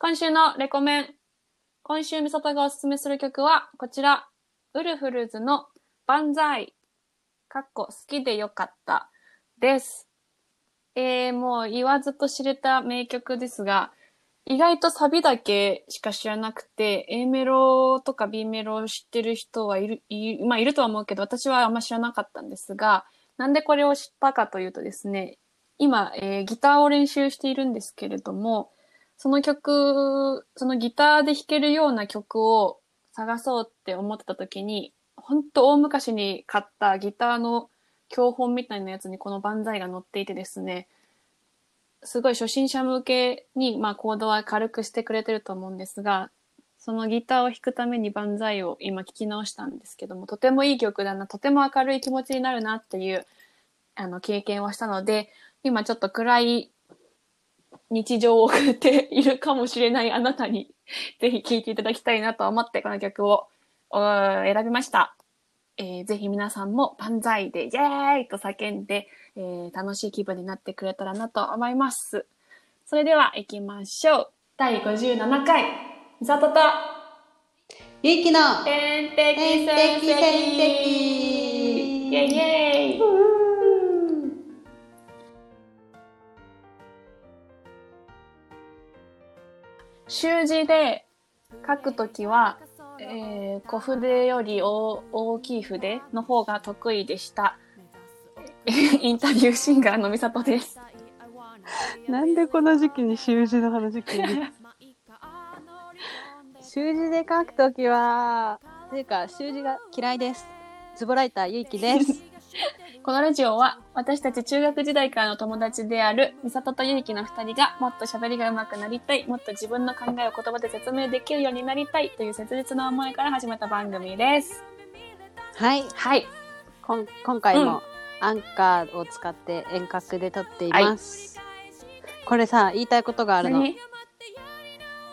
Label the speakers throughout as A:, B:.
A: 今週のレコメン。今週みさとがおすすめする曲はこちら。ウルフルズの万歳。かっこ好きでよかった。です。えー、もう言わずと知れた名曲ですが、意外とサビだけしか知らなくて、A メロとか B メロを知ってる人はいる、いまあいるとは思うけど、私はあんま知らなかったんですが、なんでこれを知ったかというとですね、今、えーギターを練習しているんですけれども、その曲、そのギターで弾けるような曲を探そうって思ってた時に、ほんと大昔に買ったギターの教本みたいなやつにこの万歳が載っていてですね、すごい初心者向けに、まあ、コードは軽くしてくれてると思うんですが、そのギターを弾くために万歳を今聞き直したんですけども、とてもいい曲だな、とても明るい気持ちになるなっていう、あの、経験をしたので、今ちょっと暗い日常を送っているかもしれないあなたに、ぜひ聴いていただきたいなと思って、この曲をお選びました。えーぜひ皆さんも万歳でイエーイと叫んで、えー楽しい気分になってくれたらなと思います。それでは行きましょう。第57回、みさとと
B: ゆいきの
A: 天敵戦績イェイイェイ習字で書くときは、えー小筆より大大きい筆の方が得意でした。インタビューシンガーのみさとです。
B: なんでこの時期に習字の話急に 習字で書くときはていうか習字が嫌いですズボライターゆいきです
A: このラジオは私たち中学時代からの友達であるみさととゆうきの二人がもっと喋りが上手くなりたい、もっと自分の考えを言葉で説明できるようになりたいという切実な思いから始めた番組です。
B: はい
A: はい。
B: こん今回もアンカーを使って遠隔で撮っています、これさ言いたいことがあるの
A: 何？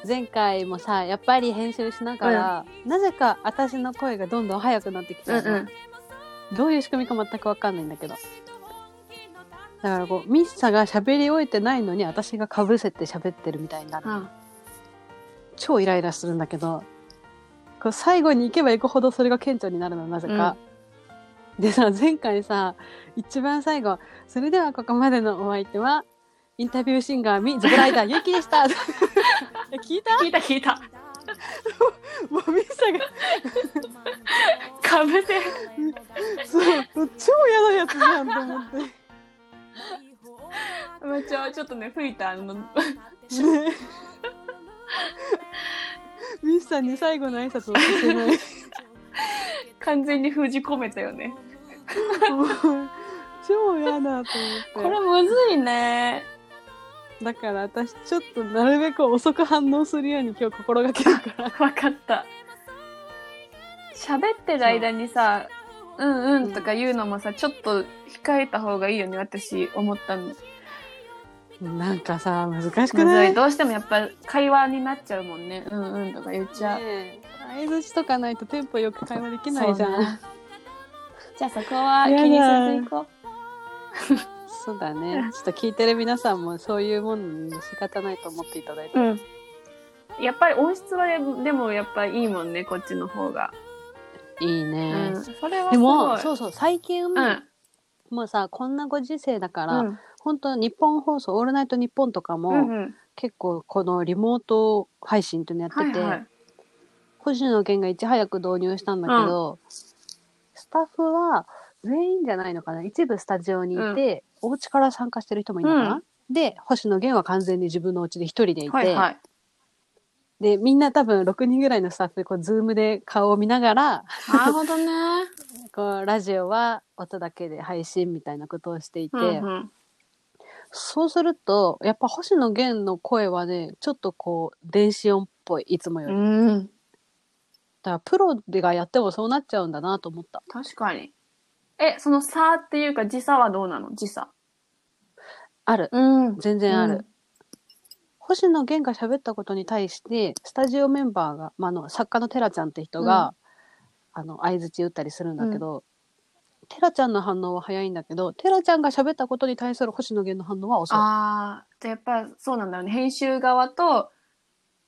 B: 前回もさやっぱり編集しながら、なぜか私の声がどんどん速くなってきちゃうの、
A: うんうん。
B: どういう仕組みか全くわかんないんだけど。だからこう、ミッサが喋り終えてないのに私が被せて喋ってるみたいになる。
A: あ
B: 超イライラするんだけど、こう最後に行けば行くほどそれが顕著になるの、なぜか。でさ、前回さ、一番最後、それではここまでのお相手は、インタビューシンガーミズブライダーゆきでした。え聞いた？
A: 聞いた聞いた。
B: もうミサが、
A: かぶせ。
B: そう、超嫌なやつじゃんと思って。
A: めっちゃちょっとね、吹いたあの、
B: ねミスさんに最後の挨拶をさせない。
A: 完全に封じ込めたよね。
B: 超嫌だと思って。
A: これむずいね。
B: だから私ちょっとなるべく遅く反応するように今日心がけるから。
A: わかった。喋ってる間にさ、うんうんとか言うのもさ、ちょっと控えた方がいいよね、私思ったの。
B: なんかさ、難しく
A: むず
B: ない
A: い。どうしてもやっぱ会話になっちゃうもんね。うんうんとか言っちゃう。
B: ねえ相づちとかないとテンポよく会話できないじゃん。
A: じゃあそこは気にせずいこ
B: そうだね。ちょっと聞いてる皆さんもそういうもんに仕方ないと思っていただいて。
A: う。うん。やっぱり音質はでもやっぱいいもんね、こっちの方が。
B: いいうね。
A: ん。それはす
B: で
A: ごい。
B: も、そうそう、最近、
A: うん。
B: もうさ、こんなご時世だから、
A: うん。
B: 本当日本放送、オールナイトニッポンとかも、
A: うんうん。
B: 結構このリモート配信っていうのやってて、
A: はいはい。
B: 星野源がいち早く導入したんだけど、スタッフは全員じゃないのかな？一部スタジオにいて、お家から参加してる人もいるのかな、
A: うん
B: で星野源は完全に自分のお家で一人でいて、
A: はいはい。
B: でみんな多分6人ぐらいのスタッフでこうズームで顔を見ながら
A: なるほどね。
B: こうラジオは音だけで配信みたいなことをしていて、
A: うんうん。
B: そうするとやっぱ星野源の声はねちょっとこう電子音っぽいいつもより、だ
A: うん。
B: からプロがやってもそうなっちゃうんだなと思った
A: 確かに。え、その差っていうか時差はどうなの？時差。
B: ある
A: うん。
B: 全然ある、
A: うん
B: 星野源が喋ったことに対してスタジオメンバーが、まあ、あの作家のテラちゃんって人が、あの相づち打ったりするんだけど、テラちゃんの反応は早いんだけどテラちゃんが喋ったことに対する星野源の反応は遅い
A: ああ、じゃあやっぱそうなんだよね。編集側と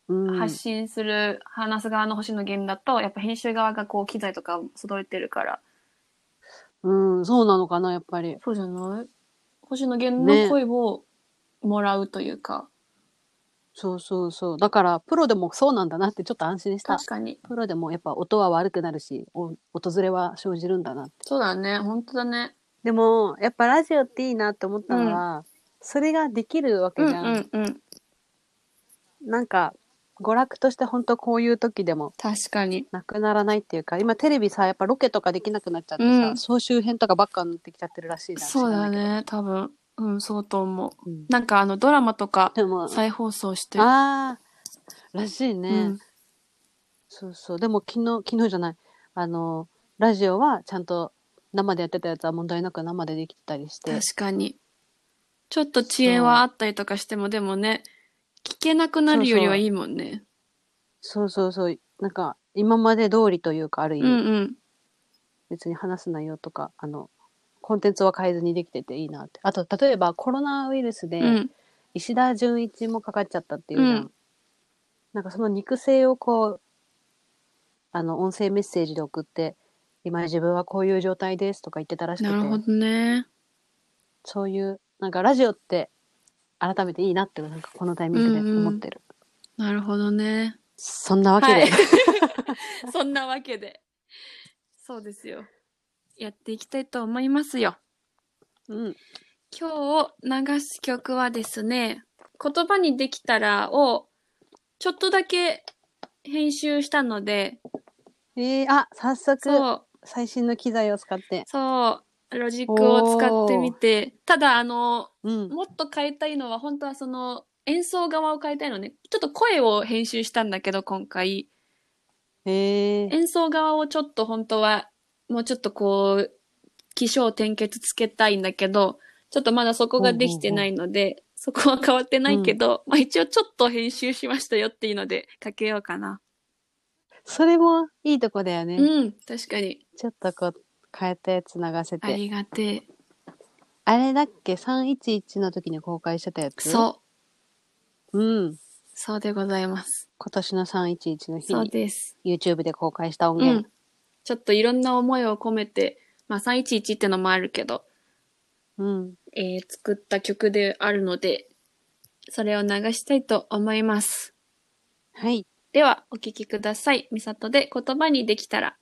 B: うん。
A: 発信する、話す側の星野源だと、やっぱ編集側がこう機材とか揃えてるから。
B: うん、そうなのかな、やっぱり。
A: そうじゃない？星野源の声をもらうというか。
B: そうそうそう。だから、プロでもそうなんだなってちょっと安心した。
A: 確かに。
B: プロでもやっぱ音は悪くなるし、お訪れは生じるんだなって。
A: そうだね。本当だね。
B: でも、やっぱラジオっていいなって思ったのは、それができるわ
A: うん
B: けじゃん。
A: うんうん。
B: なんか、娯楽として本当こういう時でも
A: 確かに。
B: なくならないっていうか、今テレビさ、やっぱロケとかできなくなっちゃってさ、
A: うん
B: 総集編とかばっかになってきちゃってるらしいじゃん。
A: そうだね。多分。うん、そうと思う。
B: うん
A: なんかあのドラマとか
B: でも、
A: 再放送して。
B: ああ、らしいね。
A: うん
B: そうそう。でも昨日、昨日じゃない。あの、ラジオはちゃんと生でやってたやつは問題なく生でできてたりして。
A: 確かに。ちょっと遅延はあったりとかしても、でもね、聞けなくなるよりはいいもんね。
B: そうそうそう。なんか、今まで通りというか、ある意味、
A: うんうん。
B: 別に話す内容とか、あの、コンテンツは変えずにできてていいなって。あと、例えばコロナウイルスで、
A: うん。
B: 石田純一もかかっちゃったっていうじゃん。
A: うん
B: なんかその肉声をこう、あの、音声メッセージで送って、今自分はこういう状態ですとか言ってたらしくて、
A: なるほどね。
B: そういう、なんかラジオって改めていいなって、なんかこのタイミングで思ってる。
A: なるほどね。
B: そんなわけで、
A: はい そんなわけで。そうですよ。やっていきたいと思いますよ。
B: うん。
A: 今日流す曲はですね、言葉にできたらをちょっとだけ編集したので、
B: えー、あ、早速、最新の機材を使って。
A: そう、ロジックを使ってみて、ただあの、
B: うん。
A: もっと変えたいのは本当はその演奏側を変えたいのね。ちょっと声を編集したんだけど今回。
B: えー、
A: 演奏側をちょっと本当はもうちょっとこう、起承転結つけたいんだけど、ちょっとまだそこができてないので、そこは変わってないけど、まあ一応ちょっと編集しましたよっていうのでかけようかな。
B: それもいいとこだよね。
A: うん、確かに。
B: ちょっとこう、変えたやつ流せて。
A: ありがてえ。
B: あれだっけ ?311 の時に公開してたやつ？
A: そう、
B: う。うん。
A: そうでございます。
B: 今年の311の日
A: そう
B: に
A: です。
B: YouTube で公開した音
A: う
B: 源。
A: ん。ちょっといろんな思いを込めて、まあ311ってのもあるけど、
B: うん。
A: えー作った曲であるので、それを流したいと思います。
B: はい。
A: では、お聴きください。みさとで言葉にできたら。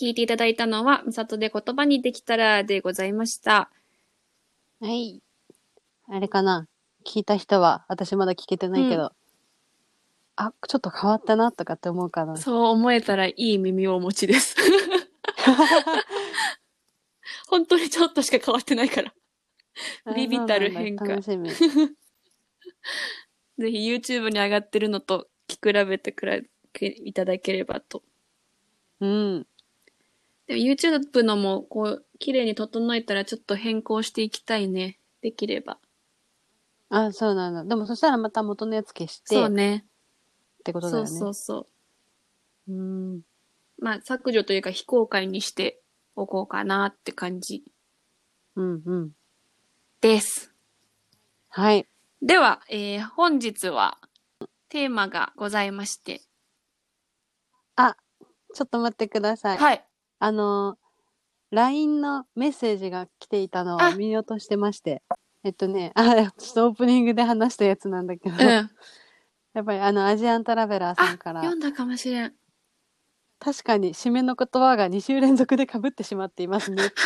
A: 聞いていただいたのは、みさとで言葉にできたらでございました。
B: はい。あれかな聞いた人は、私まだ聞けてないけど、あ、ちょっと変わったなとかって思うかな。
A: そう思えたらいい耳をお持ちです。本当にちょっとしか変わってないから。ビビたる変化
B: 楽しみ。
A: ぜひ YouTube に上がってるのと聞き比べてくらいただければと。
B: うん。
A: でも YouTube のもこう綺麗に整えたらちょっと変更していきたいね。できれば。
B: あ、そうなんだ。でもそしたらまた元のやつ消して、っ
A: そうね。
B: てことだよね。
A: そうそうそう。
B: うん。
A: まあ削除というか非公開にしておこうかなって感じ
B: うんうん。
A: です。
B: はい。
A: では、えー本日はテーマがございまして。
B: あ、ちょっと待ってください。
A: はい。
B: あの、LINE のメッセージが来ていたの
A: あ
B: を見落としてまして。えっとね、あ、ちょっとオープニングで話したやつなんだけど、
A: うん。
B: やっぱりあの、アジアントラベラーさ
A: あ
B: んから、
A: 読んだかもしれん。
B: 確かに締めの言葉が2週連続で被ってしまっていますね。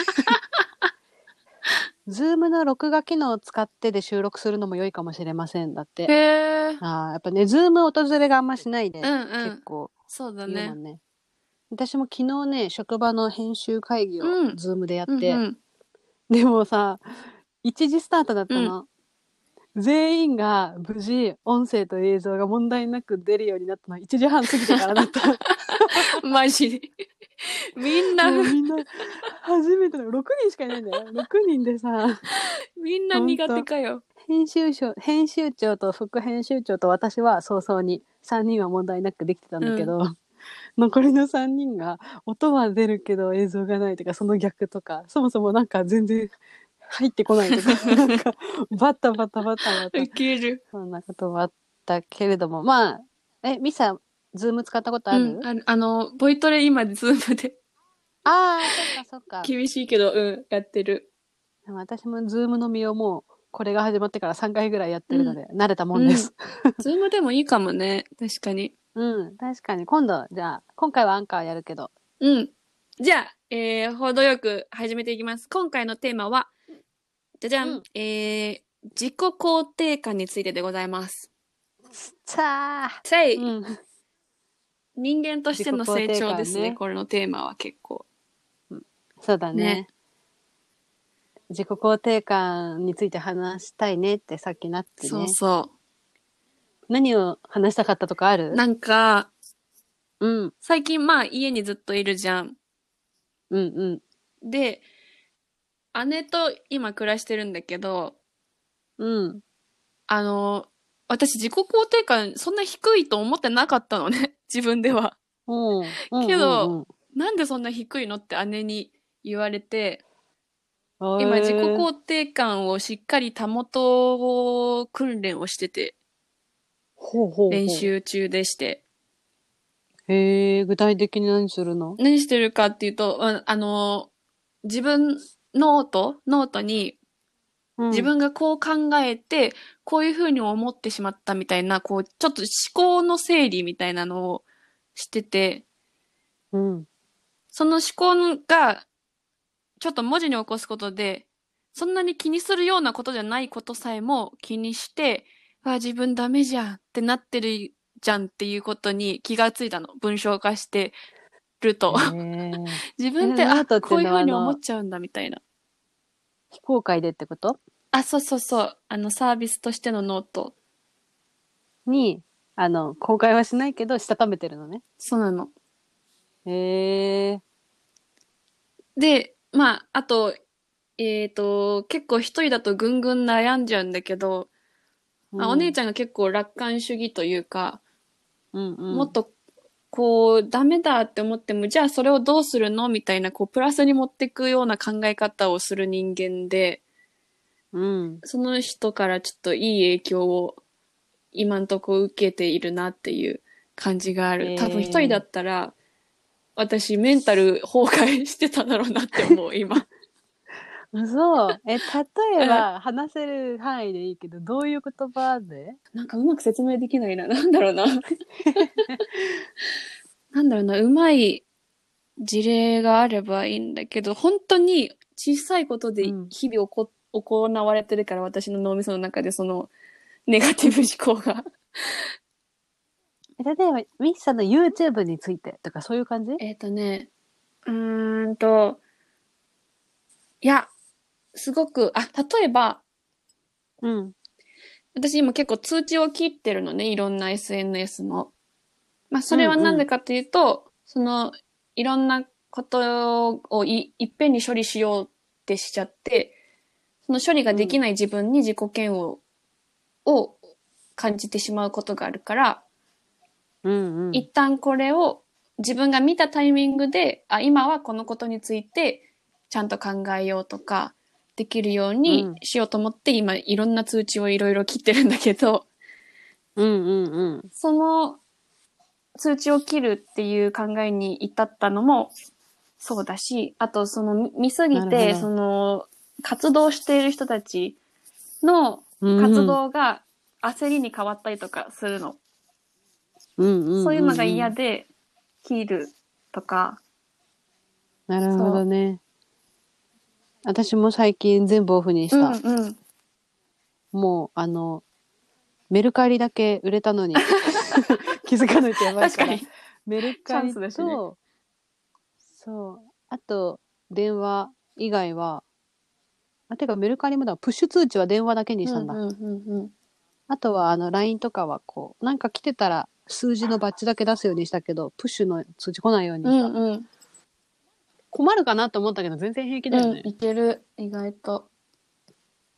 B: ズームの録画機能を使ってで収録するのも良いかもしれません。だっ
A: へ
B: て。
A: え。
B: あーやっぱね、ズーム訪れがあんましないで、
A: うんうん。
B: 結構
A: そうだね。
B: ね。私も昨日ね、職場の編集会議を
A: うん
B: ズームでやって、
A: うんうん。
B: でもさ、1時スタートだったの。全員が無事音声と映像が問題なく出るようになったのは1時半過ぎてからだった。
A: マジ？みんな、
B: もうみんな初めての6人しかいないんだよ。6人でさ、
A: みんな苦手かよ。
B: 編集長、編集長と副編集長と私は早々に3人は問題なくできてたんだけど、残りの3人が音は出るけど映像がないとかその逆とか、そもそもなんか全然入ってこないとか、なんかバタバタバタバタ
A: ウケる。
B: そんなこともあったけれども、まあ、え、ミサ、 Zoom使ったことある、
A: うん、ああの、ボイトレ今、 Zoomで
B: ああ、そっかそっか。
A: 厳しいけど、うん、やってる。
B: でも私も Zoomのみをもう、これが始まってから3回ぐらいやってるので、慣れたもんです。
A: Zoomでもいいかもね。確かに。
B: うん、確かに。今度、じゃあ、今回はアンカーやるけど。
A: うん。じゃあ、えー、程よく始めていきます。今回のテーマは、じゃじゃん、
B: うん
A: えー、自己肯定感についてでございます。
B: さあ、
A: さい、
B: うん。
A: 人間としての成長ですね
B: ね
A: これのテーマは結構。
B: そうだね。
A: ね
B: 自己肯定感について話したいねってさっきなってね。
A: そうそ
B: 何を話したかったとかある？
A: う。なんか、
B: うん、
A: 最近まあ家にずっといるじゃん。
B: うん、うん。
A: で、姉と今暮らしてるんだけど、
B: うん。
A: あの、私自己肯定感そんな低いと思ってなかったのね。自分では。
B: うん。うん
A: けど
B: うん
A: なんでそんな低いのって姉に言われて、
B: うん、
A: 今自己肯定感をしっかり保とう訓練をしてて、
B: ほうほう
A: 練。習中でして。
B: へえ、具体的に何するの？
A: 何してるかっていうと、ああの、自分、ノートノートに自、分がこう考えて、こういうふうに思ってしまったみたいな、こう、ちょっと思考の整理みたいなのをしてて、
B: うん。うん。
A: その思考が、ちょっと文字に起こすことで、そんなに気にするようなことじゃないことさえも気にして、あ、自分ダメじゃんってなってるじゃんっていうことに気がついたの。文章化してると。自分って、あ、こういうふうに思っちゃうんだみたいな。
B: 非公開でってこと？
A: あ、そうそうそう。あの、サービスとしてのノート。
B: に、あの、公開はしないけど、したためてるのね。
A: そうなの。
B: へえ。
A: で、まあ、あと、えっ、と、結構一人だとぐんぐん悩んじゃうんだけど、あお姉ち
B: ゃ
A: ゃんが結構楽観主義というか、
B: ん、うんうん、
A: もっと、こう、ダメだって思っても、じゃあそれをどうするのみたいな、こう、プラスに持っていくような考え方をする人間で、
B: うん。
A: その人からちょっといい影響を今んとこ受けているなっていう感じがあ
B: へ
A: る。
B: ー
A: 多分一人だったら、私メンタル崩壊してただろうなって思う、今。
B: 嘘え、例えば、話せる範囲でいいけど、どういう言葉で？
A: なんかうまく説明できないな。なんだろうな。なんだろうな、うまい。事例があればいいんだけど、本当に小さいことで
B: うん
A: 日々起こ、行われてるから、私の脳みその中でその、ネガティブ思考が。
B: 例えば、ミキさんの YouTube についてとかそういう感じ？
A: えっとね、うーんと、いや、すごく、あ、例えば、
B: うん。
A: 私今結構通知を切ってるのね、いろんな SNS の。まあ、それはなんでかというと、その、いろんなことをいいっぺんに処理しようってしちゃって、その処理ができない自分に自己嫌悪を感じてしまうことがあるから、
B: うんうん。
A: 一旦これを自分が見たタイミングで、あ、今はこのことについてちゃんと考えようとか、できるように
B: うん
A: しようと思って、今いろんな通知をいろいろ切ってるんだけど、
B: うんうんうん。
A: その通知を切るっていう考えに至ったのもそうだし、あとその見見すぎて、その活動している人たちの
B: うん
A: 活動が焦りに変わったりとかするの。
B: うんうんん
A: そういうのが嫌で切るとか、
B: なるほどね。私も最近全部オフにした。
A: うんうん。
B: もう、あの、メルカリだけ売れたのに 気づかないとやばいから。
A: 確かに。
B: メルカリと、
A: ね
B: そう。あと、電話以外は、あ、てかメルカリもだ、プッシュ通知は電話だけにしたんだ。
A: うんうんうんうん
B: あとは、あの、LINE とかはこう、なんか来てたら数字のバッジだけ出すようにしたけど、プッシュの通知来ないように
A: う
B: した。
A: んうん。
B: 困るかなと思ったけど、全然平気だよね。
A: うん、いける。意外と。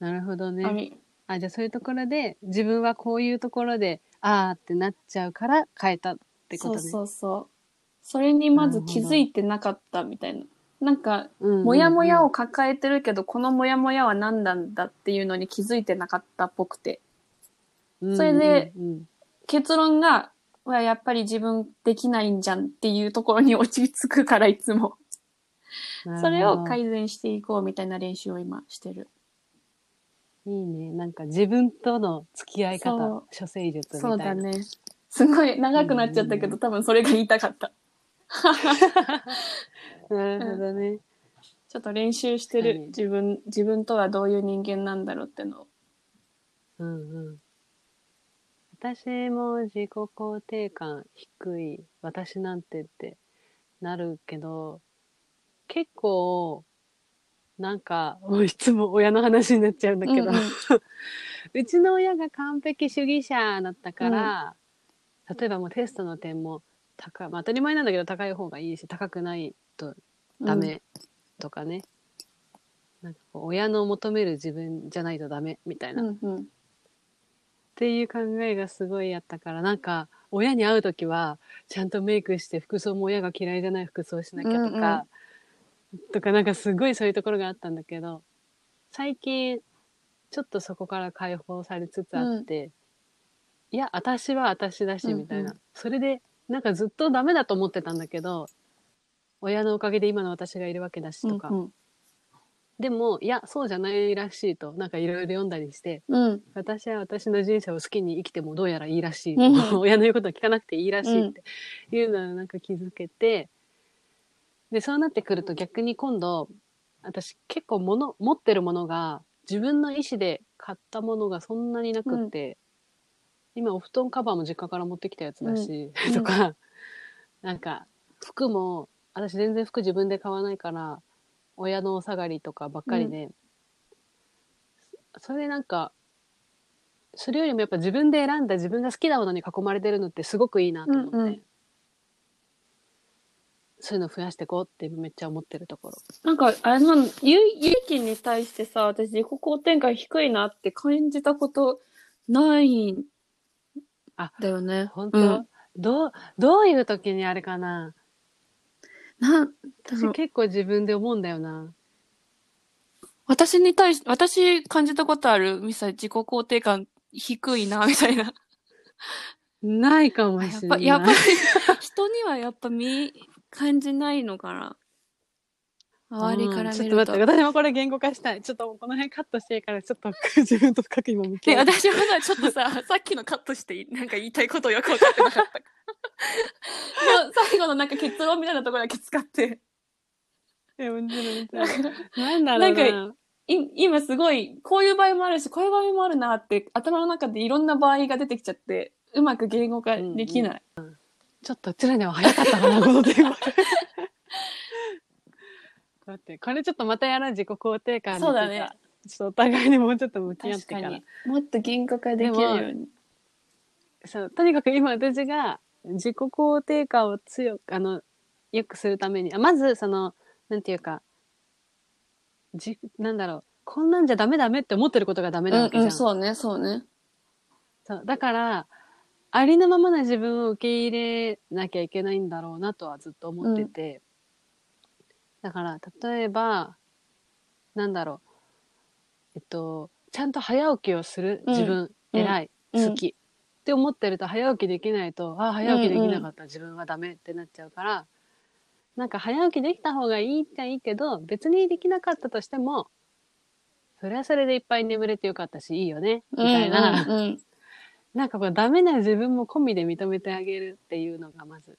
B: なるほどね。
A: あれ
B: あ、じゃあそういうところで、自分はこういうところで、あーってなっちゃうから変えたってことね。
A: そうそうそう。それにまず気づいてなかったみたいな。なんか、もやもやを抱えてるけど、このもやもやは何なんだっていうのに気づいてなかったっぽくて。それで結論が、はやっぱり自分できないんじゃんっていうところに落ち着くから、いつも。
B: うん
A: それを改善していこうみたいな練習を今してる。
B: いいね。なんか自分との付き合い
A: そう
B: 方、処世術みた
A: そ
B: いうな。
A: だね。すごい長くなっちゃったけど、
B: うん
A: 多分それが言いたかった。
B: なるほどね。
A: ちょっと練習してる。自分、自分とはどういう人間なんだろうってのを。
B: うんうん。私も自己肯定感低い、私なんてってなるけど、結構、なんか、もういつも親の話になっちゃうんだけど、
A: うんうん。
B: うちの親が完璧主義者だったから、例えばもうテストの点も高い、まあ当たり前なんだけど高い方がいいし、高くないとダメとかね。なんかこう親の求める自分じゃないとダメみたいな、っ
A: うんうん。
B: ていう考えがすごいあったから、なんか親に会うときはちゃんとメイクして服装も親が嫌いじゃない服装しなきゃとか、とかなんかすごいそういうところがあったんだけど、最近ちょっとそこから解放されつつあって、いや、私は私だし、みたいな。
A: うんうん
B: それで、なんかずっとダメだと思ってたんだけど、親のおかげで今の私がいるわけだしとか。
A: うん
B: でも、いや、そうじゃないらしいと、なんかいろいろ読んだりして、
A: うん。うん。
B: 私は私の人生を好きに生きてもどうやらいいらしい。
A: うん
B: 親の言うことを聞かなくていいらしいっていうのをなんか気づけて、で、そうなってくると逆に今度、私結構物、持ってるものが自分の意思で買ったものがそんなになくって、今お布団カバーも実家から持ってきたやつだし、
A: うん。
B: とか、なんか服も、私全然服自分で買わないから、親のお下がりとかばっかりで、それでなんか、それよりもやっぱ自分で選んだ自分が好きなものに囲まれてるのってすごくいいなと思って、
A: うんうん
B: そういうの増やしていこうってめっちゃ思ってるところ。
A: なんか、あれなの、ゆ、ゆきに対してさ、私自己肯定感低いなって感じたことないん
B: あ
A: だよね。
B: 本当、
A: うん
B: どう、どういう時にあれかな？
A: なん、
B: 私結構自分で思うんだよな。
A: 私に対し、私感じたことある？ミサ自己肯定感低いな、みたいな。
B: ないかも
A: や
B: しれない。
A: っぱ、やっぱり、人にはやっぱ見、感じないのかな。周りから見ると。
B: うんちょっと待って、私もこれ言語化したい。ちょっとこの辺カットしていいから、ちょっと自分と深く今向き
A: で、
B: 合う。
A: 私もさ、ちょっとさ、さっきのカットしてなんか言いたいことよく分かってなかった。最後のなんか結論みたいなところだけ使って。
B: え、面白い面
A: だ
B: 白い。
A: から
B: なんだろうな。
A: なんい今すごい、こういう場合もあるし、こういう場合もあるなって、頭の中でいろんな場合が出てきちゃって、うまく言語化できない。
B: ちょっとうちらには早かったかな、このテーマ。待って、これちょっとまたやろう、自己肯定感
A: そうだね。
B: ちょっとお互いにもうちょっと向き合ってか。
A: 確からに。もっと言語化できるように。
B: そう、とにかく今私が自己肯定感を強く、あの、良くするために、あまずその、なんていうか、じ、なんだろう、こんなんじゃダメダメって思ってることがダメなわけじゃん。
A: うんうん、そうね、そうね。
B: そうだから、ありのままな自分を受け入れなきゃいけないんだろうなとはずっと思ってて。だから、例えば、なんだろう。えっと、ちゃんと早起きをする。自分、
A: うん。
B: 偉い、
A: うん。
B: 好き、って思ってると早起きできないと、ああ、早起きできなかった。自分はダメってなっちゃうから、なんか早起きできた方がいいっちゃいいけど、別にできなかったとしても、それはそれでいっぱい眠れてよかったし、いいよね、みたいな。
A: うんうん。うん
B: なんかこうダメな自分も込みで認めてあげるっていうのがまず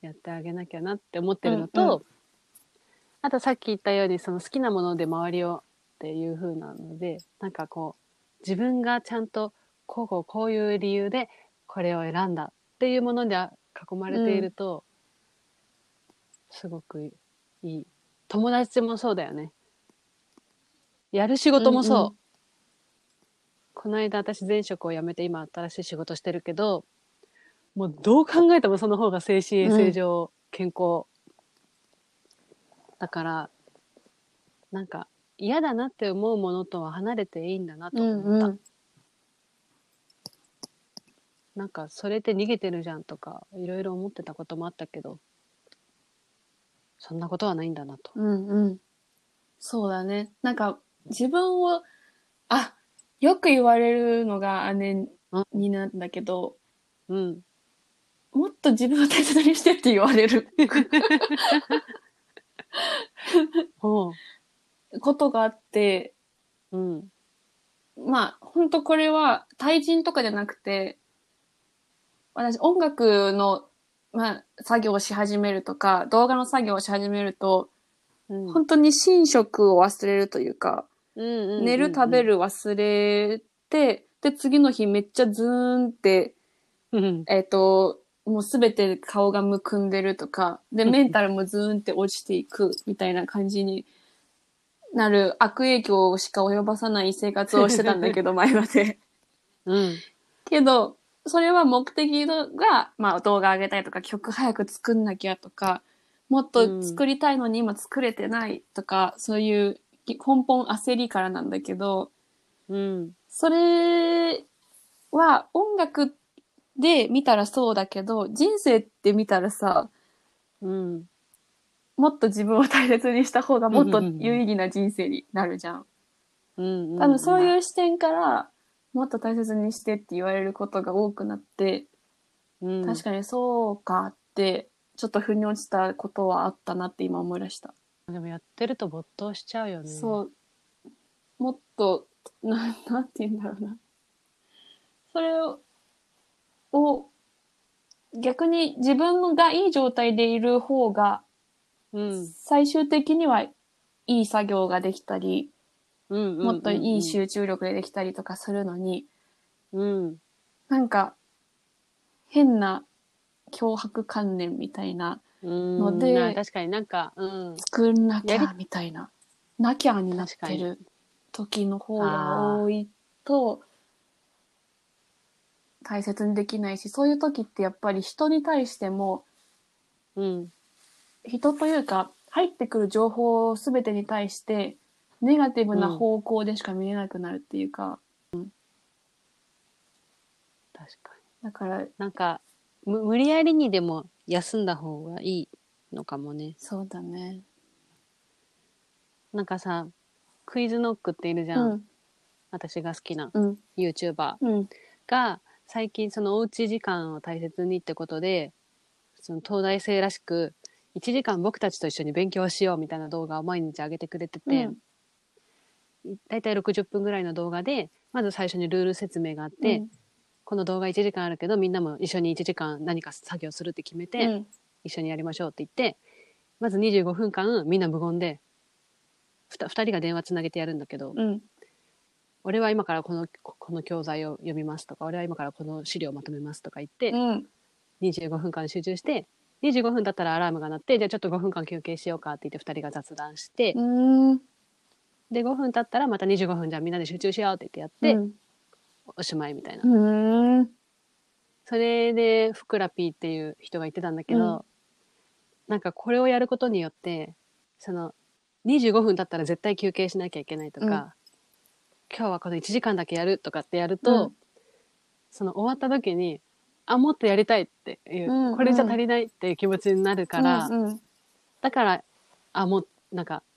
B: やってあげなきゃなって思ってるのと、
A: うんう
B: あとさっき言ったようにその好きなもので周りをっていう風なのでなんかこう自分がちゃんとこうこうこういう理由でこれを選んだっていうもので囲まれていると、すごくいい。友達もそうだよね。やる仕事もそう、
A: うんうん
B: この間私前職を辞めて今新しい仕事してるけど、もうどう考えてもその方が精神衛生上健康。だから、なんか嫌だなって思うものとは離れていいんだなと
A: う
B: 思った。
A: んうん。
B: なんかそれって逃げてるじゃんとかいろいろ思ってたこともあったけど、そんなことはないんだなと。
A: うんうん。そうだね。なんか、自分を、あ、よく言われるのが姉になんだけど、
B: うん。
A: もっと自分を大切にしてって言われる
B: ほ
A: ことがあって、
B: う。うん。
A: まあ、本当これは対人とかじゃなくて、私音楽の、まあ、作業をし始めるとか、動画の作業をし始めると、
B: うん
A: 本当に寝食を忘れるというか、寝る食べ。る忘れて、で、次の日めっちゃズーンって、
B: うん。
A: えっ、と、もうすべて顔がむくんでるとか、で、メンタルもズーンって落ちていくみたいな感じになる悪影響しか及ばさない生活をしてたんだけど、前まで。
B: うん。
A: けど、それは目的が、まあ動画上げたいとか、曲早く作んなきゃとか、もっと作りたいのに今作れてないとか、そういう根本焦りからなんだけど、
B: うん。
A: それは音楽で見たらそうだけど、人生って見たらさ、
B: うん。
A: もっと自分を大切にした方がもっと有意義な人生になるじゃん。
B: うん。
A: 多分そう
B: う
A: いう視点から、もっと大切にしてって言われることが多くなって、
B: ん、
A: 確かにそうかって、ちょっと腑に落ちたことはあったなって今思い出した。
B: でもやってると没頭しちゃうよね。
A: そう。もっと、な、なんて言うんだろうな。それを、を逆に自分がいい状態でいる方が、
B: うん。
A: 最終的にはいい作業ができたり、
B: うんうんうんうん。
A: もっといい集中力でできたりとかするのに、
B: うん。
A: なんか、変な脅迫観念みたいな、
B: うん。
A: ので
B: な確かになんか、うん。
A: 作んなき
B: や
A: ゃみたいな、なきゃになってる時の方が多いと、大切にできないし、そういう時ってやっぱり人に対しても、
B: うん。
A: 人というか、入ってくる情報すべてに対して、ネガティブな方向でしか見えなくなるっていうか、
B: 確か
A: だから、
B: に。なんか、む無理やりにでも休んだ方がいいのかもね。
A: そうだね。
B: なんかさ、クイズノックっているじ
A: う
B: ゃん。
A: ん、
B: 私が好きな
A: うん、
B: YouTuber
A: うん、
B: が、最近そのおうち時間を大切にってことで、その東大生らしく、1時間僕たちと一緒に勉強しようみたいな動画を毎日上げてくれてて、だいたい60分ぐらいの動画で、まず最初にルール説明があって、この動画1時間あるけどみんなも一緒に1時間何か作業するって決めて、
A: うん。
B: 一緒にやりましょうって言ってまず25分間みんな無言で 2, 二人が電話つなげてやるんだけど、
A: うん。
B: 俺は今からこのここの教材を読みますとか俺は今からこの資料をまとめますとか言って、
A: うん。
B: 25分間集中して25分だったらアラームが鳴ってじゃあちょっと5分間休憩しようかって言って2人が雑談して、
A: うん。
B: で5分経ったらまた25分じゃあみんなで集中しようって言ってやって、おしまいみたいな、
A: うん。
B: それでふくらぴーっていう人が言ってたんだけど、
A: うん。
B: なんかこれをやることによってその25分経ったら絶対休憩しなきゃいけないとか、
A: うん。
B: 今日はこの1時間だけやるとかってやると、
A: うん。
B: その終わった時にあもっとやりたいっていう、
A: うんうん。
B: これじゃ足りないっていう気持ちになるから、
A: うんうん。
B: だからあもうなんかい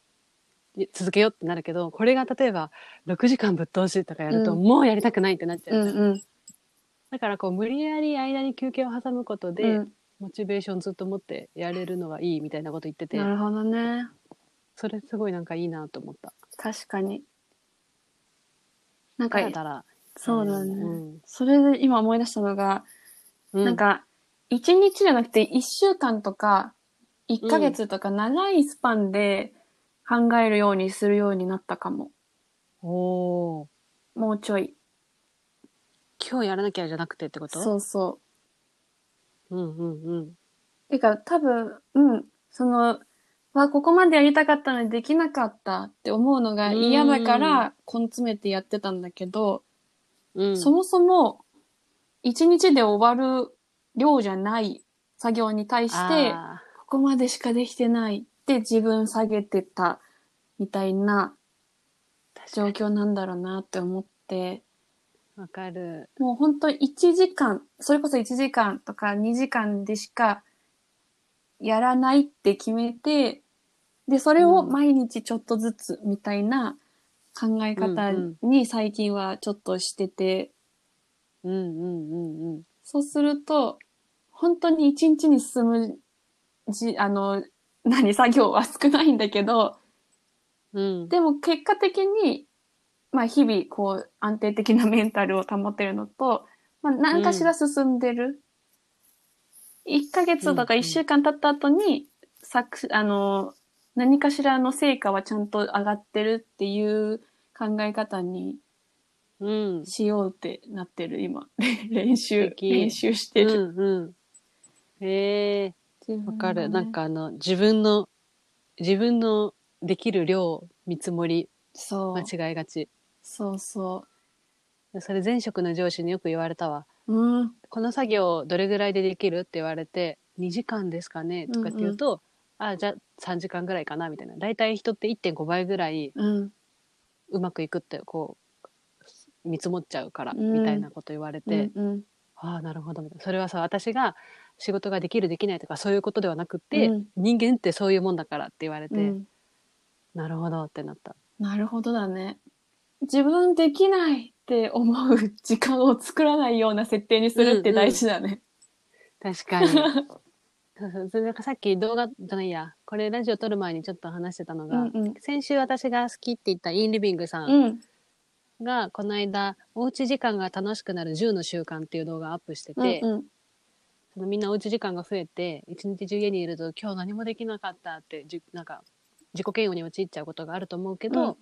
B: 続けようってなるけどこれが例えば6時間ぶっ通しとかやると、
A: うん。
B: もうやりたくないってなっちゃう、
A: うんうん。
B: だからこう無理やり間に休憩を挟むことで、
A: うん。
B: モチベーションずっと持ってやれるのがいいみたいなこと言ってて
A: なるほどね。
B: それすごいなんかいいなと思った。
A: 確かに。なんか
B: だら
A: そうだね、
B: うん。
A: それで今思い出したのが、
B: うん。
A: なんか1日じゃなくて1週間とか1ヶ月とか長いスパンで考えるようにするようになったかも。
B: おー。
A: もうちょい。
B: 今日やらなきゃじゃなくてってこと？
A: そうそう。
B: うんうんうん。
A: てか、多分、うん、その、わ、ここまでやりたかったのにできなかったって思うのが嫌だから、根詰めてやってたんだけど、
B: うん。
A: そもそも、一日で終わる量じゃない作業に対して、
B: あ
A: ここまでしかできてないって自分下げてたみたいな状況なんだろうなって思って、
B: ーわかる。
A: もう本当1時間、それこそ1時間とか2時間でしかやらないって決めて、で、それを毎日ちょっとずつみたいな考え方
B: うん
A: に最近はちょっとしてて、
B: うんうんうんうん
A: そうすると、本当に1日に進むじ、あの、何、作業は少ないんだけど、
B: うん
A: でも結果的に、まあ日々こう安定的なメンタルを保ってるのと、まあ何かしら進んでる。1ヶ月とか
B: うんうん
A: 1週間経った後に、作、あの、何かしらの成果はちゃんと上がってるっていう考え方に
B: うん
A: しようってなってる、今。練
B: 素
A: 習、
B: 敵
A: 練習して
B: う
A: る。
B: んうんへえわかる、なんかあの自分の自分のできる量見積もり。間違いがち
A: そうそ
B: それ前職の上司によく言われたわ
A: う。うん。
B: この作業どれぐらいでできるって言われて2時間ですかねとかって言うと、あじゃあ3時間ぐらいかなみたいな大体人って1.5倍ぐらい
A: うん。
B: うまくいくってこう見積もっちゃうから、
A: うん
B: みたいなこと言われて、
A: うんうん。
B: ああなるほどみたいなそれはさ私が仕事ができるできないとかそういうことではなくて、
A: うん
B: 人間ってそういうもんだからって言われて、
A: うん
B: なるほどってなった
A: なるほどだね。自分できないって思う時間を作らないような設定にするって大事だね。
B: 確かに そうそうそれなんかさっき動画じゃないやこれラジオ撮る前にちょっと話してたのが、
A: うんうん
B: 先週私が好きって言ったインリビングさん
A: うん。
B: がこの間おうち時間が楽しくなる10の習慣っていう動画をアップして
A: うん
B: て、
A: うん。
B: みんなおうち時間が増えて一日中家にいると今日何もできなかったってじなんか自己嫌悪に陥っちゃうことがあると思うけど、
A: うん。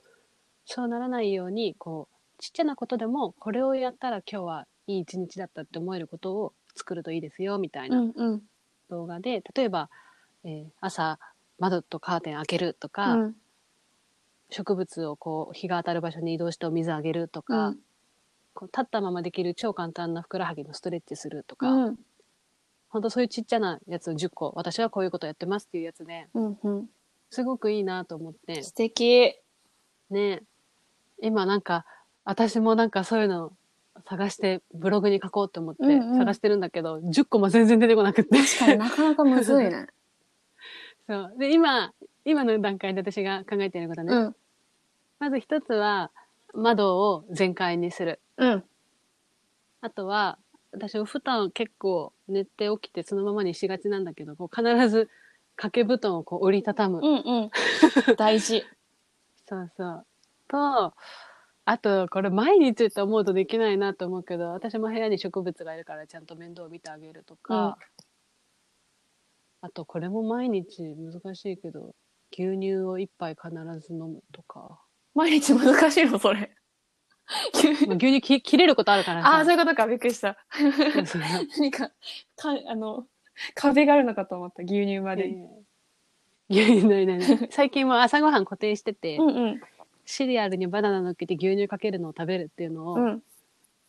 B: そうならないようにこうちっちゃなことでもこれをやったら今日はいい一日だったって思えることを作るといいですよみたいな
A: うんうん。
B: 動画で、例えば、えー朝窓とカーテン開けるとか、
A: うん。
B: 植物をこう日が当たる場所に移動してお水あげるとか、
A: うん。
B: こう立ったままできる超簡単なふくらはぎのストレッチするとか、
A: うん
B: 本当そういうちっちゃなやつを10個私はこういうことやってますっていうやつで
A: うんうん。
B: すごくいいなと思って
A: 素敵。
B: ね今なんか私もなんかそういうの探してブログに書こうと思って
A: うんうん
B: 探してるんだけど、10個も全然出てこなくて
A: 確かになかなかむずいね。
B: そうで今今の段階で私が考えていることね、
A: うん。
B: まず一つは窓を全開にする
A: うん。
B: あとは私お布団結構寝て起きてそのままにしがちなんだけどこう必ず掛け布団をこう折りたたむ、
A: うんうん。大事。
B: そうそうとあと、これ毎日って思うとできないなと思うけど、私も部屋に植物がいるからちゃんと面倒を見てあげるとか、あと、これも毎日難しいけど、牛乳を一杯必ず飲むとか。
A: 毎日難しいの、それ。
B: 牛乳き切れることあるから
A: ああ、
B: さ。
A: そういうことか。びっくりした。何 か、か、あの、壁があるのかと思った。牛乳までに。
B: 牛乳ないないない。最近は朝ごはん固定してて、
A: うんうん。
B: シリアルにバナナ乗っけて牛乳かけるのを食べるっていうのを、
A: うん。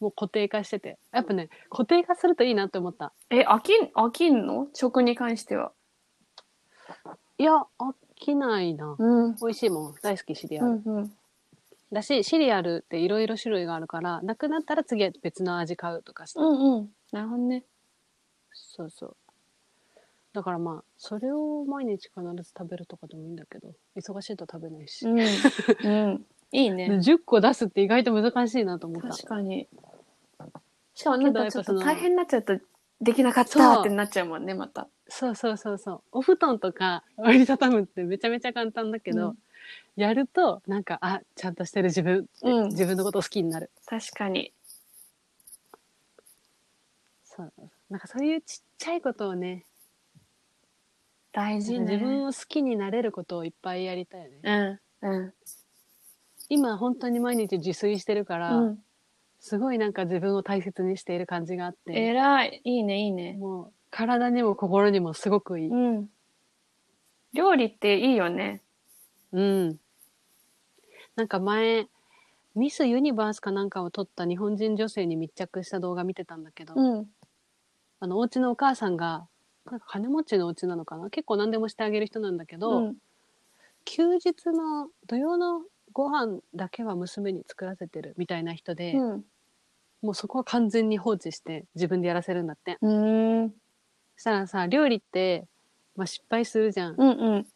B: もう固定化してて。やっぱね、固定化するといいなって思った。
A: え、飽きん、飽きんの？食に関しては。
B: いや、飽きないな。
A: うん。
B: 美味しいもん。大好きシリアル。
A: うんうん。
B: だし、シリアルっていろいろ種類があるから、なくなったら次は別の味買うとかして。
A: うんうん。なるほどね。
B: そうそう。だからまあ、それを毎日必ず食べるとかでもいいんだけど、忙しいと食べないし。
A: うん。うん。いい
B: で
A: ね。
B: 10個出すって意外と難しいなと思った。
A: 確かに。しかもなんかちょっと大変になっちゃうと、できなかったってなっちゃうもんね、また。
B: そうそうそうそう。お布団とか折りたたむってめちゃめちゃ簡単だけど、
A: うん
B: やると、なんか、あ、ちゃんとしてる自分
A: うん
B: 自分のことを好きになる。
A: 確かに。
B: そう。なんかそういうちっちゃいことをね、
A: 大事ね。
B: 自分を好きになれることをいっぱいやりたいよね。
A: うん。うん。
B: 今本当に毎日自炊してるから、
A: うん。
B: すごいなんか自分を大切にしている感じがあって、
A: えらい。いいね、いいね。
B: もう体にも心にもすごくいい。
A: うん。料理っていいよね。
B: うん。なんか前、ミスユニバースかなんかを撮った日本人女性に密着した動画見てたんだけど、
A: うん。
B: あの、お家のお母さんが、なんか金持ちのお家なのかな結構何でもしてあげる人なんだけど、
A: うん。
B: 休日の土曜のご飯だけは娘に作らせてるみたいな人で、
A: うん。
B: もうそこは完全に放置して自分でやらせるんだって。
A: うん。
B: そしたらさ、料理って、まあ失敗するじゃん。
A: うんうん。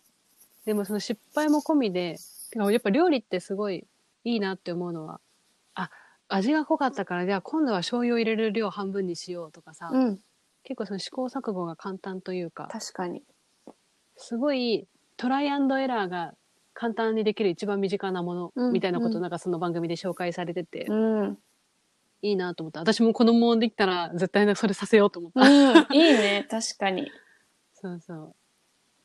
B: でもその失敗も込みで、やっぱ料理ってすごいいいなって思うのは、あ、味が濃かったから、じゃあ今度は醤油を入れる量半分にしようとかさ、
A: うん。
B: 結構その試行錯誤が簡単というか、
A: 確かに。
B: すごいトライアンドエラーが簡単にできる一番身近なもの
A: うん
B: みたいなこ
A: うん
B: となんかその番組で紹介されてて、
A: うん。
B: いいなと思った。私も子供できたら絶対それさせようと思った。
A: うん。いいね。確かに。
B: そうそう。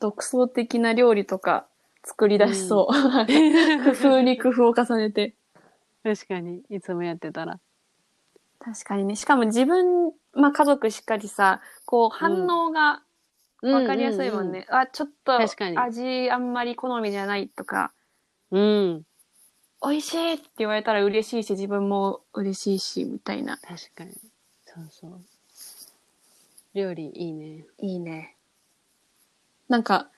A: 独創的な料理とか作り出しそう。工夫に工夫を重ねて。
B: 確かに、いつもやってたら。
A: 確かにね。しかも自分、まあ家族しっかりさ、こう反応がわかりやすいもんね。あ、ちょっと味あんまり好みじゃないとか。
B: うん。
A: 美味しいって言われたら嬉しいし、自分も嬉しいし、みたいな。
B: 確かに。そうそう。料理いいね。
A: いいね。なんか、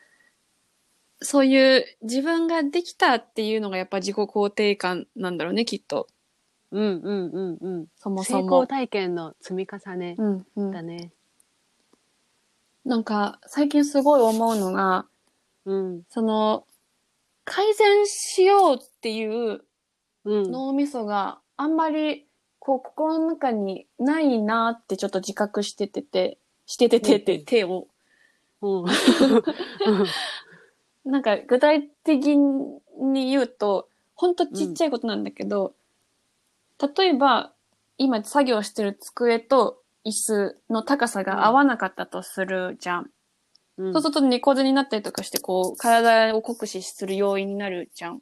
A: そういう自分ができたっていうのがやっぱ自己肯定感なんだろうね、きっと。
B: うんうんうんうん。
A: そもそ
B: 成功
A: も。
B: 体験の積み重ね
A: うんうん
B: だね。
A: なんか、最近すごい思うのが、
B: うん。
A: その、改善しようっていう
B: うん。
A: 脳みそがあんまり、こう、心の中にないなってちょっと自覚しててて、してててて、
B: うん
A: 手を。
B: うん。
A: なんか、具体的に言うと、ほんとちっちゃいことなんだけど、例えば、今作業してる机と椅子の高さが合わなかったとするじゃん。
B: うん
A: そうすると猫背になったりとかして、こう、体を酷使する要因になるじゃん。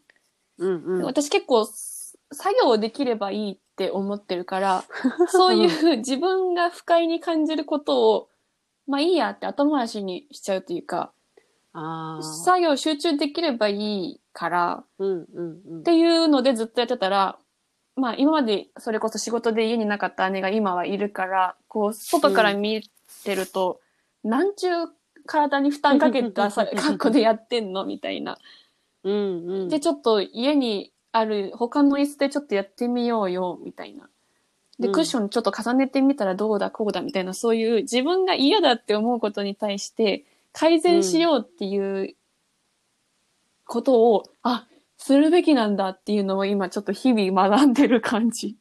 B: うんうん。
A: 私結構、作業できればいいって思ってるから、そういう自分が不快に感じることを、まあいいやって後回しにしちゃうというか、
B: ああ。
A: 作業集中できればいいから、
B: うんうんうん
A: っ。ていうのでずっとやってたら、まあ今までそれこそ仕事で家になかった姉が今はいるから、こう外から見てると、なんちゅう体に負担かけたさ格好でやってんのみたいな。
B: うんうん。
A: で、ちょっと家にある他の椅子でちょっとやってみようよ、みたいな。で、
B: うん
A: クッションちょっと重ねてみたらどうだ、こうだ、みたいな、そういう自分が嫌だって思うことに対して改善しようっていうことを、あ、するべきなんだっていうのを今ちょっと日々学んでる感じ。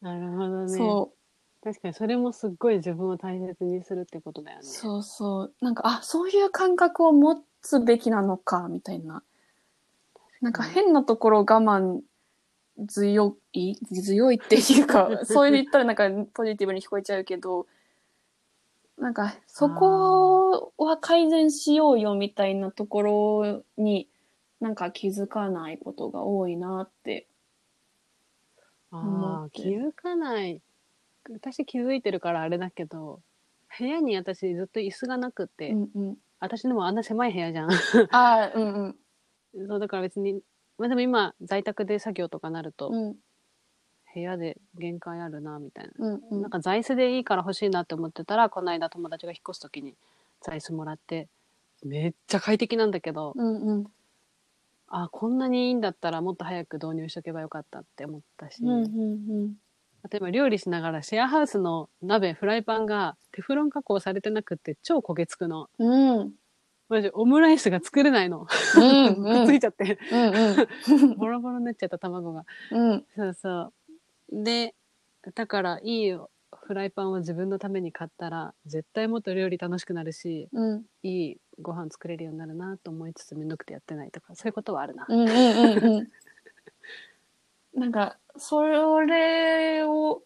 B: なるほどね。
A: そ
B: 確かにそれもすっごい自分を大切にするってことだよ
A: う、
B: ね。
A: そうそう。なんか、あ、そういう感覚を持つべきなのか、みたいな。なんか変なところを我慢強い強いっていうか、そう言ったらなんかポジティブに聞こえちゃうけど、なんかそこは改善しようよみたいなところになんか気づかないことが多いなって。思
B: ああ、気づかない。私気づいてるからあれだけど、部屋に私ずっと椅子がなくて、
A: うんうん。
B: 私でもあんな狭い部屋じゃん。
A: ああ、うんうん。
B: そうだから別に、まあでも今在宅で作業とかなると、
A: うん。
B: 部屋で限界あるな、みたいな。
A: うんうん。
B: なんか座椅子でいいから欲しいなって思ってたら、この間友達が引っ越す時に座椅子もらって、めっちゃ快適なんだけど、
A: うんうん。
B: あ、こんなにいいんだったらもっと早く導入しとけばよかったって思ったし、
A: うんうん
B: 例えば料理しながらシェアハウスの鍋、フライパンがテフロン加工されてなくって超焦げつくの。
A: うんうん
B: マジオムライスが作れないの。
A: うん
B: くっついちゃって、
A: うん
B: ボロボロになっちゃった卵が。
A: うん
B: そうそう。で、だからいいフライパンを自分のために買ったら、絶対もっと料理楽しくなるし、
A: うん
B: いいご飯作れるようになるなと思いつつめんどくてやってないとか、そういうことはあるな。
A: うんうんうんうん。なんか、それを、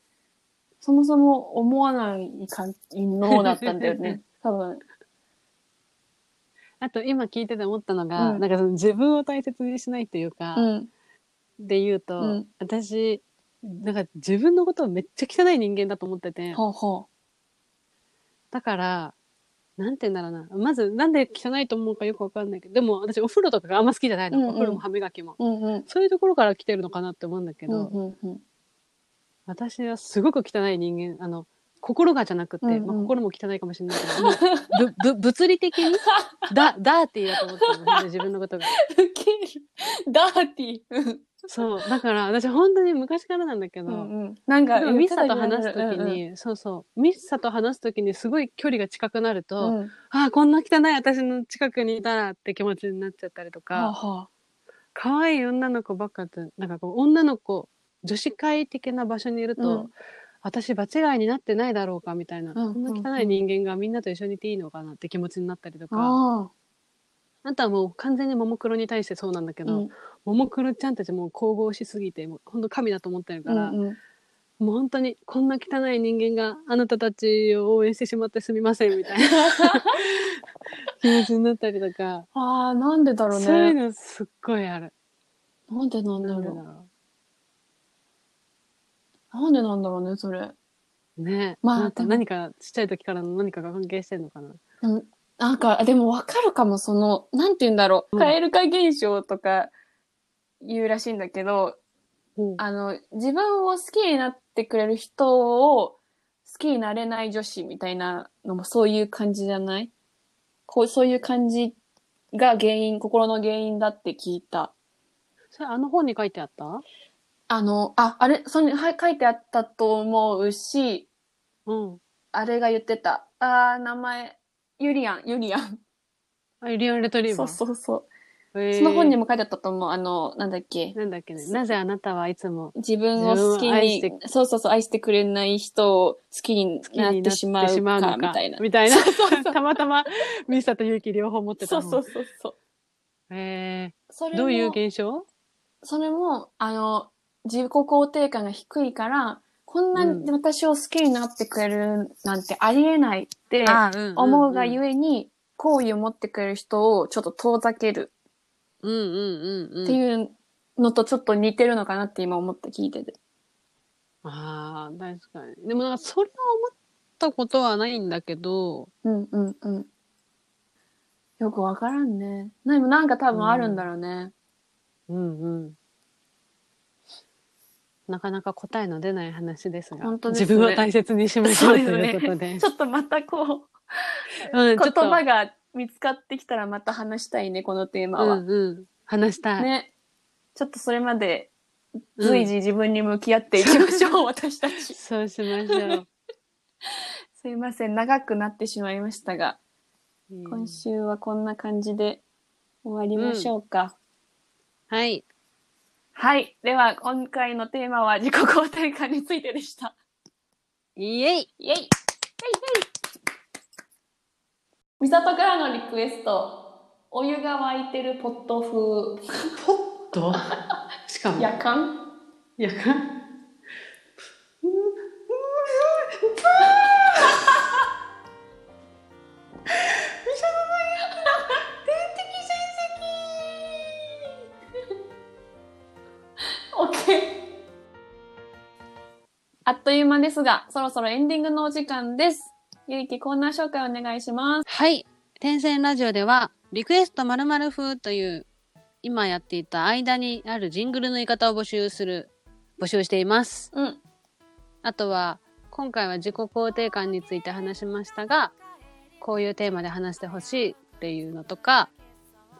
A: そもそも思わないかのだったんだよね。多分。
B: あと今聞いてて思ったのが、
A: うん
B: なんかその自分を大切にしないというか、
A: うん。
B: で言うと、
A: うん
B: 私、なんか自分のことをめっちゃ汚い人間だと思ってて、
A: ほうほ
B: だから、なんて言うんだろうな。まず、なんで汚いと思うかよくわかんないけど、でも私お風呂とかがあんま好きじゃないの。
A: うんうん
B: お風呂も歯磨きも。
A: う。うんうん。
B: そういうところから来てるのかなって思うんだけ
A: う
B: ど、
A: んうんうん。
B: 私はすごく汚い人間、あの、心がじゃなくて、
A: うんうん
B: まあ、心も汚いかもしれないけど、ぶ、ぶ、物理的に、だ、ダーティーだと思ってるの、本当に自分のことが。
A: ダーティー。
B: そう。だから、私本当に昔からなんだけど、
A: うんうん。なんか、
B: ミッサと話すとき
A: うん
B: に、そうそう、ミッサと話すときにすごい距離が近くなると、
A: うん。うん。
B: ああ、こんな汚い私の近くにいたらって気持ちになっちゃったりと
A: はあ
B: か、
A: は
B: 可愛い女の子ばっかと、なんかこう、女の子、女子会的な場所にいると、
A: うん
B: 私場違いになってないだろうかみたいな、
A: うん
B: こんな汚い人間がみんなと一緒にいていいのかなって気持ちになったりと
A: あ。
B: か、
A: あ
B: あとはもう完全にももクロに対してそうなんだけ
A: あ。
B: ど、
A: うん。
B: ももクロちゃんたちもう神々しすぎて、もう本当神だと思ってるから、
A: うんうん
B: もう本当にこんな汚い人間があなたたちを応援してしまってすみませんみたいな 気持ちになったりとか、
A: ああ、なんでだろう
B: そういう
A: ね。
B: のすっごいある。
A: なんでなんだろう。なんでなんだろうね、それ。
B: う。ね
A: まあ
B: なんか
A: でも
B: 何かちっちゃい時からの何かが関係してんのかな。
A: うんなんか、でもわかるかも、その、なんて言うんだろう。
B: うん
A: 蛙化現象とか言うらしいんだけど、
B: うん
A: あの、自分を好きになってくれる人を好きになれない女子みたいなのもそういう感じじゃない？こう、そういう感じが原因、心の原因だって聞いた。
B: それあの本に書いてあった？
A: あの、あ、あれ、それにはい書いてあったと思うし、
B: うん。
A: あれが言ってた。あー、名前、ユリアン、ユリアン。
B: あ、リオンレトリー
A: そう
B: バー？
A: そうそう。
B: へー
A: その本にも書いてあったと思う。あの、なんだっけ？
B: なんだっけね？なぜあなたはいつも
A: 自分を好き
B: 自分を愛し
A: に
B: て、
A: そうそうそう、愛してくれない人を好きに
B: 好き
A: なっ
B: になっててし
A: しまう
B: うのか
A: みたいな。
B: みたいな。たまたまミサとユキ両方持ってたの。
A: そうそうそうそう。
B: へ
A: それも
B: ーどういう現象？
A: それも、あの、自己肯定感が低いから、こんな
B: うん
A: に私を好きになってくれるなんてありえないって思うがゆえに、好意を持ってくれる人をちょっと遠ざける
B: うんうんうんうん。
A: っていうのとちょっと似てるのかなって今思って聞いてて。
B: ああ、確かに。でもなんかそれは思ったことはないんだけど、
A: うんうんうん。よくわからんね。でもなんか多分あるんだろうね。
B: うんうん。なかなか答えの出ない話ですが、
A: 本当ですね
B: 自分を大切にしましょうということで。
A: ちょっとまたこう、
B: うん、ちょ
A: 言
B: っと、
A: 葉が見つかってきたらまた話したいね、このテーマは。
B: うんうん、話したい。
A: ね。ちょっとそれまで随時自分に向き合っていきましょう、私たち。
B: そうしましょう。
A: すいません、長くなってしまいましたが、
B: うん
A: 今週はこんな感じで終わりましょうか。
B: はい。
A: はい。では、今回のテーマは自己肯定感についてでした。
B: イエイ
A: イェイイェイイェイみさとからのリクエスト。お湯が沸いてるポット風。
B: と しかも、
A: 夜間？
B: いや
A: あっという間ですが、そろそろエンディングのお時間です。ゆいきコーナー紹介お願いします。
B: はい。天線ラジオでは、リクエスト〇〇風という、今やっていた間にあるジングルの言い方を募集する、募集しています。
A: うん。
B: あとは、今回は自己肯定感について話しましたが、こういうテーマで話してほしいっていうのとか、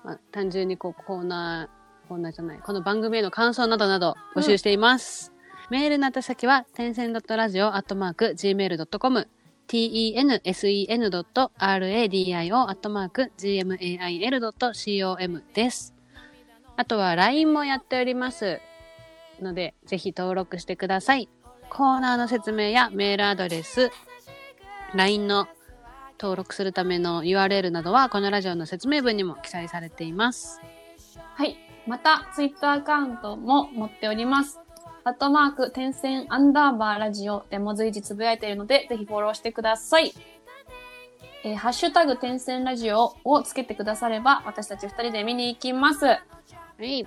B: まあ、単純にこうコーナー、コーナーじゃない、この番組への感想などなど募集しています。メールの宛先は、天線 .radio.gmail.com、ten.sen.radio.gmail.com です。あとは LINE もやっております。ので、ぜひ登録してください。コーナーの説明やメールアドレス、LINE の登録するための URL などはこのラジオの説明文にも記載されています。
A: はい。また、ツイッターアカウントも持っております。アットマーク、点線アンダーバーラジオでも随時つぶやいているので、ぜひフォローしてください。えーハッシュタグ点線ラジオをつけてくだされば、私たち二人で見に行きます。
B: はい。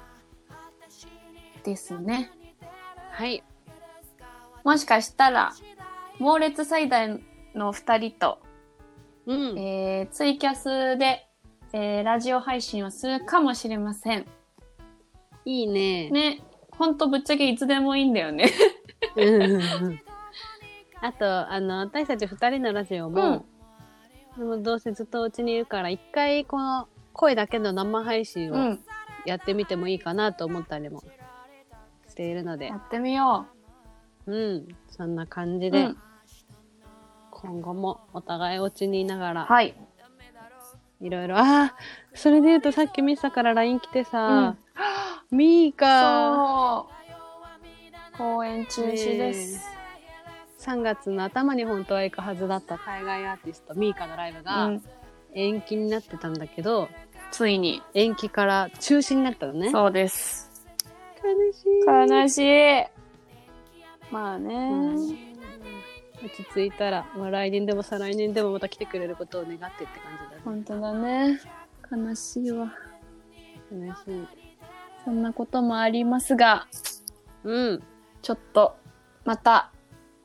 A: ですね。
B: はい。
A: もしかしたら、猛烈最大の二人と、
B: うん。
A: えーツイキャスで、えーラジオ配信をするかもしれません。
B: いいね。
A: ね。ほんとぶっちゃけいつでもいいんだよね。
B: うんうんうんあと、あの、私たち二人のラジオも、でもどうせずっとお家にいるから、一回この声だけの生配信を
A: うん。
B: やってみてもいいかなと思ったりもしているので
A: や、ってみよ
B: うん。そんな感じ
A: う。
B: で、
A: うん。
B: 今後もお互いお家にいながら、
A: はい。
B: いろいろ、ああ、それで言うとさっきミサから LINE 来てさ、ミーカ
A: そう。公演中止です。
B: 3月の頭に本当は行くはずだった海外アーティストミーカのライブ
A: う
B: が
A: ん。
B: 延期になってたんだけど、
A: ついに。
B: 延期から中止になったのね。
A: そうです。
B: 悲しい。
A: 悲しい。まあね。
B: うん落ち着いたら、まあ、来年でも再来年でもまた来てくれることを願ってって感じだね。
A: 本当だね。悲しいわ。
B: 悲しい。
A: そんなこともありますが、
B: うん。
A: ちょっと、また、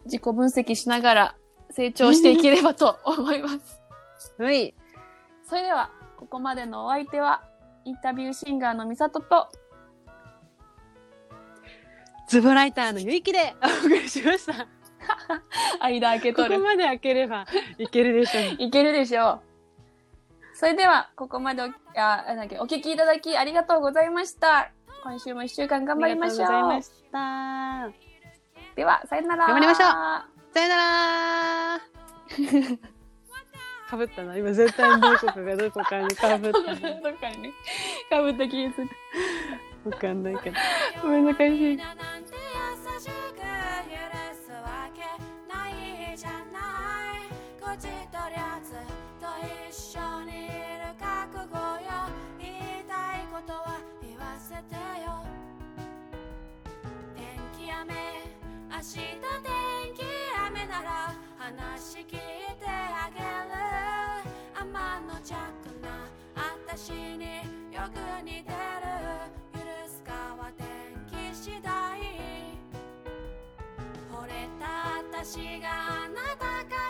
A: 自己分析しながら成長していければと思います。
B: はい。
A: それでは、ここまでのお相手は、インタビューシンガーのみさとと、
B: ズボライターのゆいきでお送りしました。
A: 間開け
B: こと
A: る
B: こ。まで開ければいけるでしょう。
A: いけるでしょう。それでは、ここまでお、あ、なんだお聞きいただきありがとうございました。今週も一週間頑張りましょう。
B: ありがとうございました。
A: では、さよなら。
B: 頑張りましょうさよなら かぶったな。今絶対どこかがどこかにかぶったな。
A: どっかにね、かぶった気がする。
B: わかんないけど。
A: 難しい。
C: 日天気雨なら話聞いてあげる。天の弱な私によく似てる。許すかは天気次第惚れた私があなたか